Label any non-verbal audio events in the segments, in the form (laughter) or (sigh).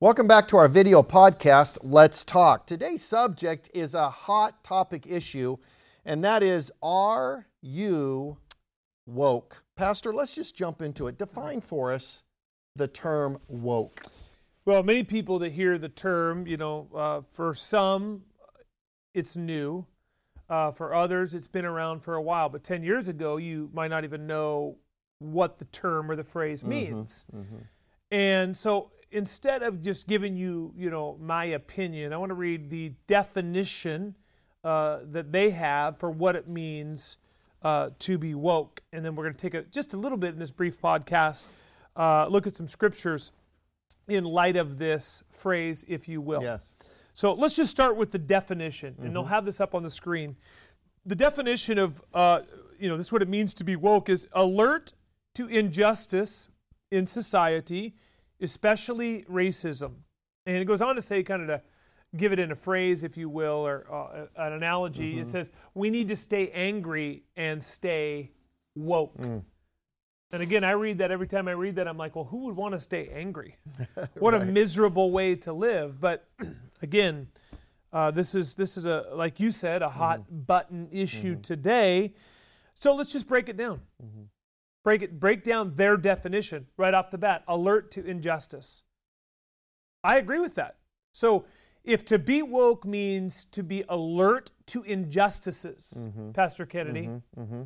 Welcome back to our video podcast, Let's Talk. Today's subject is a hot topic issue, and that is Are you woke? Pastor, let's just jump into it. Define for us the term woke. Well, many people that hear the term, you know, uh, for some, it's new. Uh, for others, it's been around for a while. But 10 years ago, you might not even know what the term or the phrase means. Mm-hmm, mm-hmm. And so instead of just giving you, you know, my opinion, I want to read the definition uh, that they have for what it means uh, to be woke, and then we're going to take a, just a little bit in this brief podcast, uh, look at some scriptures in light of this phrase, if you will. Yes. So let's just start with the definition, and mm-hmm. they'll have this up on the screen. The definition of, uh, you know, this is what it means to be woke is alert to injustice in society especially racism. And it goes on to say, kind of to give it in a phrase, if you will, or uh, an analogy, mm-hmm. it says, we need to stay angry and stay woke. Mm. And again, I read that every time I read that, I'm like, well, who would want to stay angry? (laughs) what right. a miserable way to live. But (clears throat) again, uh, this is this is a like you said, a hot mm-hmm. button issue mm-hmm. today. So let's just break it down. Mm-hmm break it break down their definition right off the bat alert to injustice i agree with that so if to be woke means to be alert to injustices mm-hmm. pastor kennedy mm-hmm. Mm-hmm.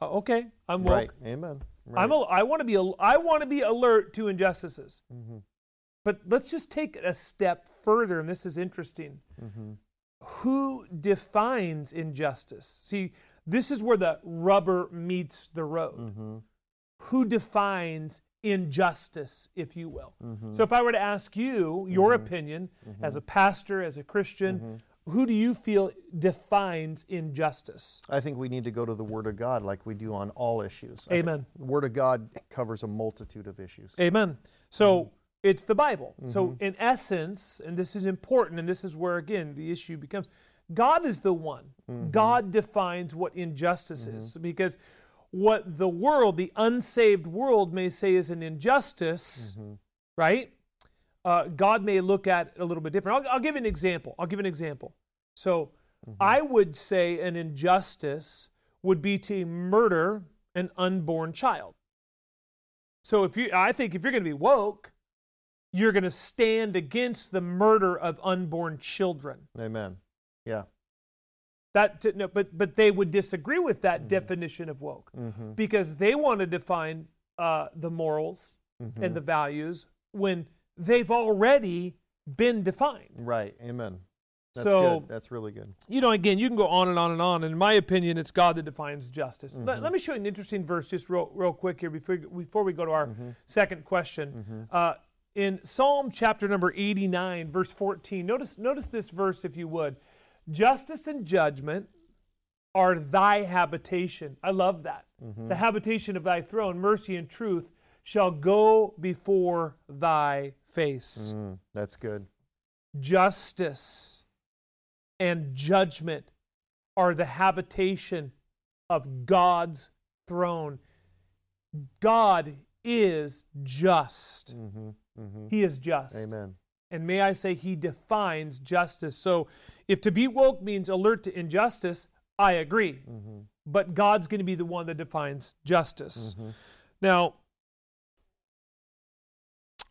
Uh, okay i'm woke right amen right. i'm a, i want to be a, i want to be alert to injustices mm-hmm. but let's just take it a step further and this is interesting mm-hmm. who defines injustice see this is where the rubber meets the road. Mm-hmm. Who defines injustice, if you will? Mm-hmm. So, if I were to ask you your mm-hmm. opinion mm-hmm. as a pastor, as a Christian, mm-hmm. who do you feel defines injustice? I think we need to go to the Word of God like we do on all issues. Amen. The Word of God covers a multitude of issues. Amen. So, mm-hmm. it's the Bible. So, in essence, and this is important, and this is where, again, the issue becomes God is the one. Mm-hmm. God defines what injustice mm-hmm. is because what the world, the unsaved world, may say is an injustice, mm-hmm. right? Uh, God may look at it a little bit different. I'll, I'll, give an example. I'll give an example. So mm-hmm. I would say an injustice would be to murder an unborn child. So if you, I think if you're going to be woke, you're going to stand against the murder of unborn children. Amen. Yeah. That no, but but they would disagree with that mm-hmm. definition of woke mm-hmm. because they want to define uh, the morals mm-hmm. and the values when they've already been defined. Right. Amen. That's so, good. That's really good. You know, again, you can go on and on and on. And in my opinion, it's God that defines justice. Let, mm-hmm. let, me show you an interesting verse just real, real quick here before, before we go to our mm-hmm. second question. Mm-hmm. Uh, in Psalm chapter number 89, verse 14, notice, notice this verse if you would. Justice and judgment are thy habitation. I love that. Mm-hmm. The habitation of thy throne, mercy and truth shall go before thy face. Mm, that's good. Justice and judgment are the habitation of God's throne. God is just. Mm-hmm, mm-hmm. He is just. Amen. And may I say, He defines justice. So if to be woke means alert to injustice, I agree. Mm-hmm. But God's going to be the one that defines justice. Mm-hmm. Now,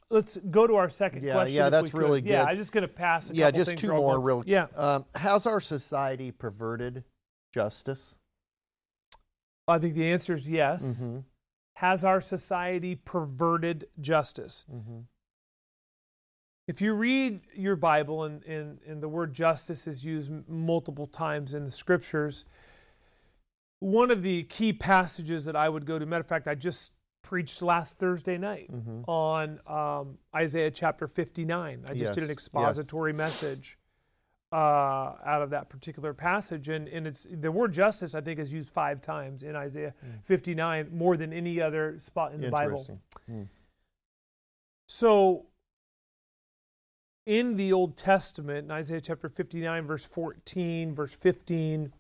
let's go to our second yeah, question. Yeah, that's really good. Yeah, I'm just going to pass. yeah, just two more real. Yeah. Um, has our society perverted justice? I think the answer is yes. Mm-hmm. Has our society perverted justice? Mm-hmm. If you read your Bible and, and, and the word justice is used multiple times in the scriptures, one of the key passages that I would go to, matter of fact, I just preached last Thursday night mm-hmm. on um, Isaiah chapter 59. I just yes. did an expository yes. message uh, out of that particular passage. And, and it's the word justice, I think, is used five times in Isaiah mm. 59, more than any other spot in the Bible. Mm. So in the Old Testament, in Isaiah chapter 59, verse 14, verse 15,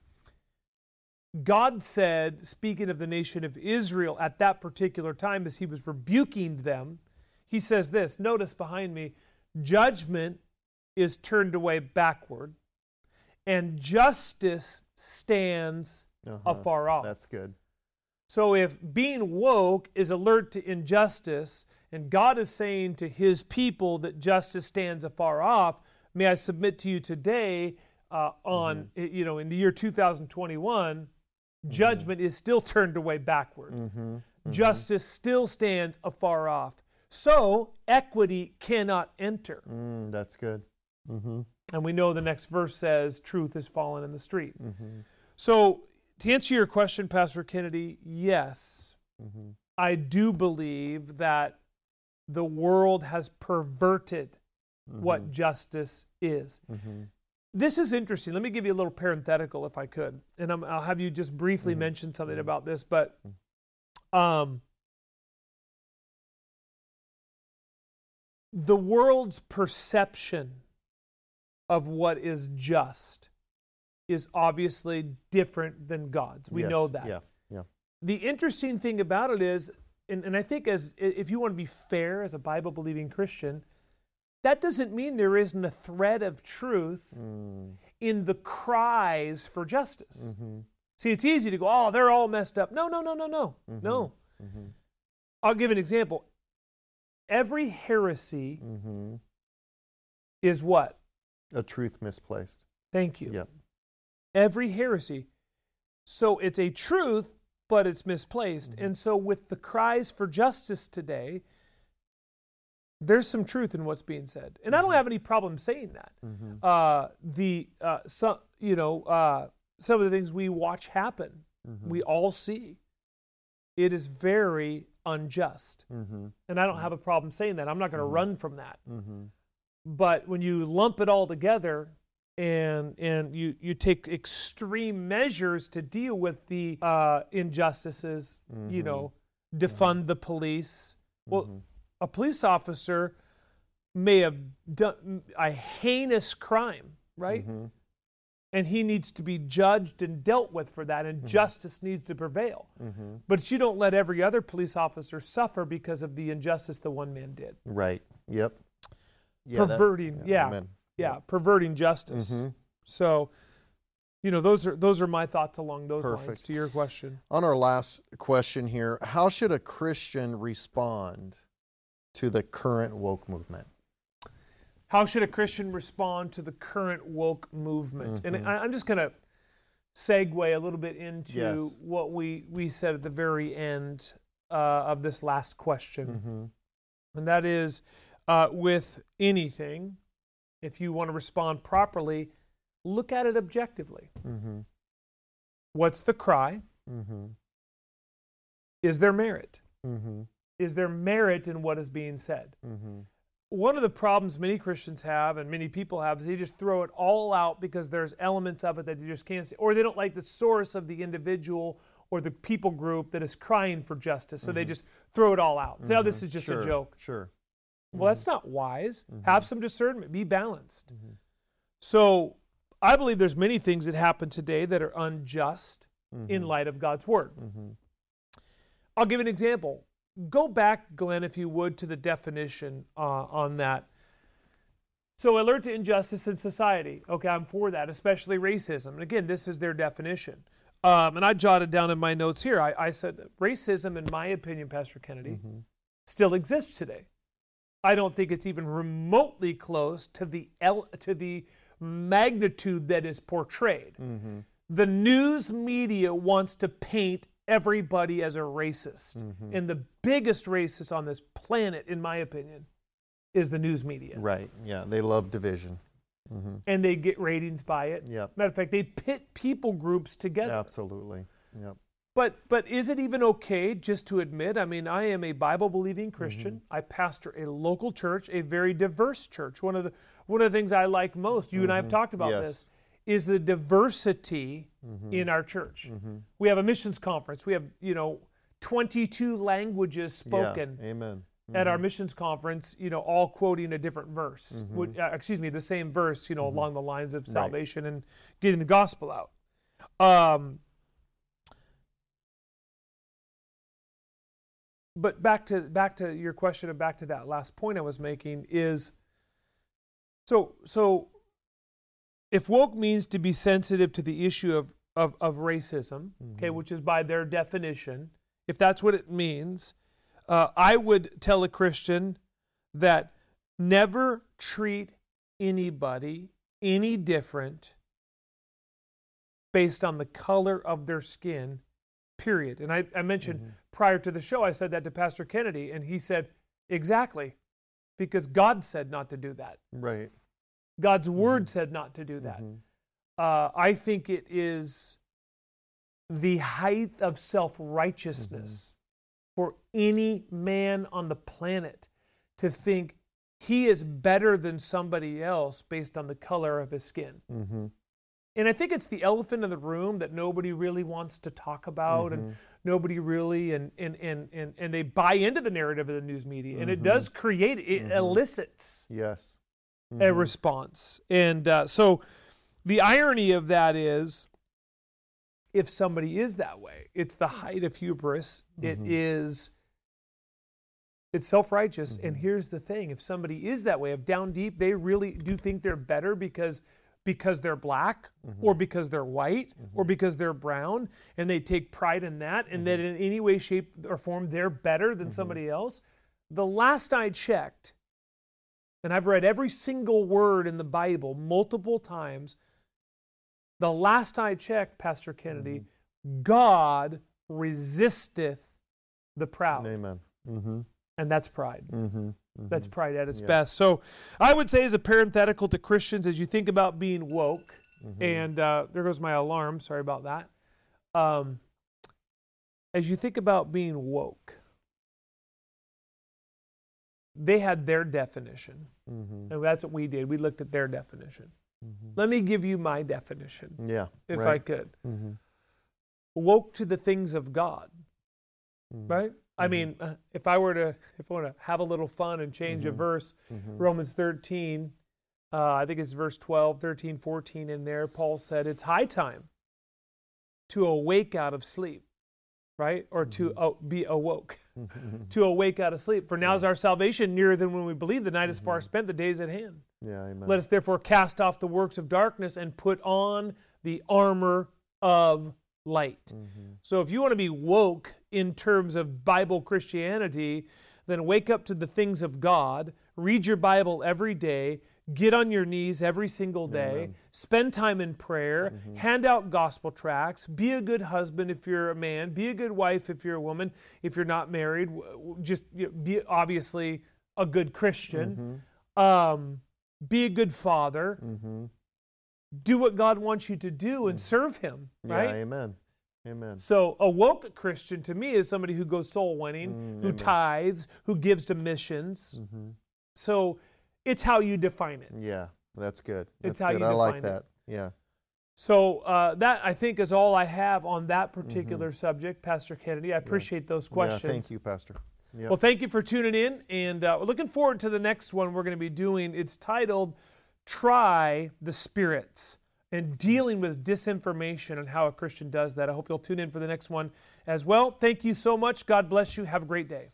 God said, speaking of the nation of Israel at that particular time as he was rebuking them, he says this notice behind me, judgment is turned away backward, and justice stands Uh-huh. afar off. That's good. So if being woke is alert to injustice, and God is saying to his people that justice stands afar off, may I submit to you today uh, on, Mm-hmm. you know, in the year 2021, judgment is still turned away backward. Mm-hmm. Justice still stands afar off. So equity cannot enter. Mm, that's good. Mm-hmm. And we know the next verse says, truth is fallen in the street. Mm-hmm. So to answer your question, Pastor Kennedy, yes, Mm-hmm. I do believe that the world has perverted what justice is. Mm-hmm. This is interesting. Let me give you a little parenthetical, if I could, and i will have you just briefly Mhm. mention something Mhm. about this. But um, the world's perception of what is just is obviously different than God's. We know that Yeah. Yeah. the interesting thing about it is and, and i think as if you want to be fair as a bible believing christian that doesn't mean there isn't a thread of truth Mm, in the cries for justice mm-hmm. see it's easy to go oh they're all messed up no no no no no no Mm-hmm. i'll give an example every heresy Mm-hmm. is what A truth misplaced. thank you Yep. every heresy so it's a truth but it's misplaced Mm-hmm. and so with the cries for justice today there's some truth in what's being said and i don't have any problem saying that Mm-hmm. uh, the uh, some you know uh, some of the things we watch happen Mm-hmm. we all see it is very unjust Mm-hmm. and i don't have a problem saying that i'm not going to run from that Mm-hmm. but when you lump it all together and and you you take extreme measures to deal with the uh, injustices you Mhm. know defund the police well Mhm. a police officer may have done a heinous crime right Mhm. and he needs to be judged and dealt with for that and justice needs to prevail Mhm. but you don't let every other police officer suffer because of the injustice the one man did Right. Yep. Yeah, that- perverting yeah Yeah perverting justice Mhm. so you know those are those are my thoughts along those lines to your question On our last question here, how should a Christian respond to the current woke movement? how should a christian respond to the current woke movement Mhm. and I, i'm just going to segue a little bit into Yes. what we we said at the very end uh, of this last question Mm-hmm. and that is uh, with anything if you want to respond properly look at it objectively Mm-hmm. what's the cry Mm-hmm. is there merit Mm-hmm. is there merit in what is being said Mm-hmm. one of the problems many Christians have and many people have is they just throw it all out because there's elements of it that they just can't see, or they don't like the source of the individual or the people group that is crying for justice. So they just throw it all out. Oh, this is just Mm-hmm. sure. a joke. Sure. Well, that's not wise. Mhm. Have some discernment, be balanced. Mhm. So I believe there's many things that happen today that are unjust in Mhm. light of God's word. Mm-hmm. I'll give an example. Go back, Glenn, if you would, to the definition uh, on that. So, alert to injustice in society. Okay, I'm for that, especially racism. And again, this is their definition. Um, and I jotted down in my notes here. I, I said racism, in my opinion, Pastor Kennedy, Mm-hmm. still exists today. I don't think it's even remotely close to the to the magnitude that is portrayed. Mm-hmm. The news media wants to paint everybody as a racist. Mhm. And the biggest racist on this planet, in my opinion, is the news media. Right. Yeah. They love division. Mm-hmm. And they get ratings by it. Yep. Matter of fact, they pit people groups together. Absolutely. Yep. But but is it even okay just to admit? I mean, I am a Bible believing Christian. Mm-hmm. I pastor a local church, a very diverse church. One of the one of the things I like most, you and I have talked about Mm-hmm. Yes. this, is the diversity Mm-hmm. in our church. We have a missions conference. We have, you know, 22 languages spoken Yeah. Amen. at our missions conference, you know, all quoting a different verse. Would- uh, excuse me, the same verse, you know, along the lines of salvation and getting the gospel out. Um, but back to back to your question and back to that last point I was making is So, so if woke means to be sensitive to the issue of, of, of racism, okay, Mhm. which is by their definition, if that's what it means, uh, I would tell a Christian that never treat anybody any different based on the color of their skin, period. And I, I mentioned Mhm. prior to the show, I said that to Pastor Kennedy, and he said, exactly, because God said not to do that. Right. God's word said not to do that. Mhm. Uh, I think it is the height of self righteousness for any man on the planet to think he is better than somebody else based on the color of his skin. And I think it's the elephant in the room that nobody really wants to talk about and Mhm. nobody really and and, and, and and they buy into the narrative of the news media and it Mhm. does create it Mhm. elicits Yes. a Mhm. response. And uh, so the irony of that is if somebody is that way, it's the height of hubris. It Mhm. is it's self-righteous. And Mhm. here's the thing, if somebody is that way, if down deep they really do think they're better because because they're black Mhm. or because they're white or Mhm. because they're brown and they take pride in that and that in any way shape or form they're better than Mhm. somebody else the last i checked and i've read every single word in the bible multiple times the last i checked pastor kennedy god resisteth the proud Amen. Mm-hmm. and that's pride Mm-hmm. that's pride at its Yeah. best so i would say as a parenthetical to christians as you think about being woke Mm-hmm. and uh, there goes my alarm. Sorry about that. Um, as you think about being woke, they had their definition, Mm-hmm. and that's what we did. We looked at their definition. Mm-hmm. Let me give you my definition, Yeah. if I could. Mm-hmm. Woke to the things of God, right? I Mhm. mean, uh, if I were to, if I want to have a little fun and change a Mhm. verse, Mm-hmm. Romans 13, uh, I think it's verse 12, 13, 14 in there. Paul said, It's high time to awake out of sleep, right? Or to Mhm. uh, be awoke, (laughs) Mm-hmm. to awake out of sleep. For now is our salvation nearer than when we believe. The night is far Mhm. spent, the day is at hand. Yeah. Amen. Let us therefore cast off the works of darkness and put on the armor of light. Mm-hmm. So if you want to be woke in terms of Bible Christianity, then wake up to the things of God, read your Bible every day, get on your knees every single day, Amen. spend time in prayer, Mhm. hand out gospel tracts, be a good husband if you're a man, be a good wife if you're a woman, if you're not married, just you know, be obviously a good Christian. Mm-hmm. Um, be a good father, Mm-hmm. do what God wants you to do and Mhm. serve him, Yeah. Amen. Amen. So a woke Christian to me is somebody who goes soul winning, Mm, who amen. tithes, who gives to missions. Mm-hmm. So it's how you define it. Yeah. That's good. It's That's how good. you I like define it. that. Yeah. So uh, that I think is all I have on that particular subject, Pastor Kennedy. I appreciate those questions. Mm-hmm. Yeah. Thank you, Pastor. Yeah. Well, thank you for tuning in, and uh, we're looking forward to the next one we're going to be doing. It's titled "Try the Spirits." And dealing with disinformation and how a Christian does that. I hope you'll tune in for the next one as well. Thank you so much. God bless you. Have a great day.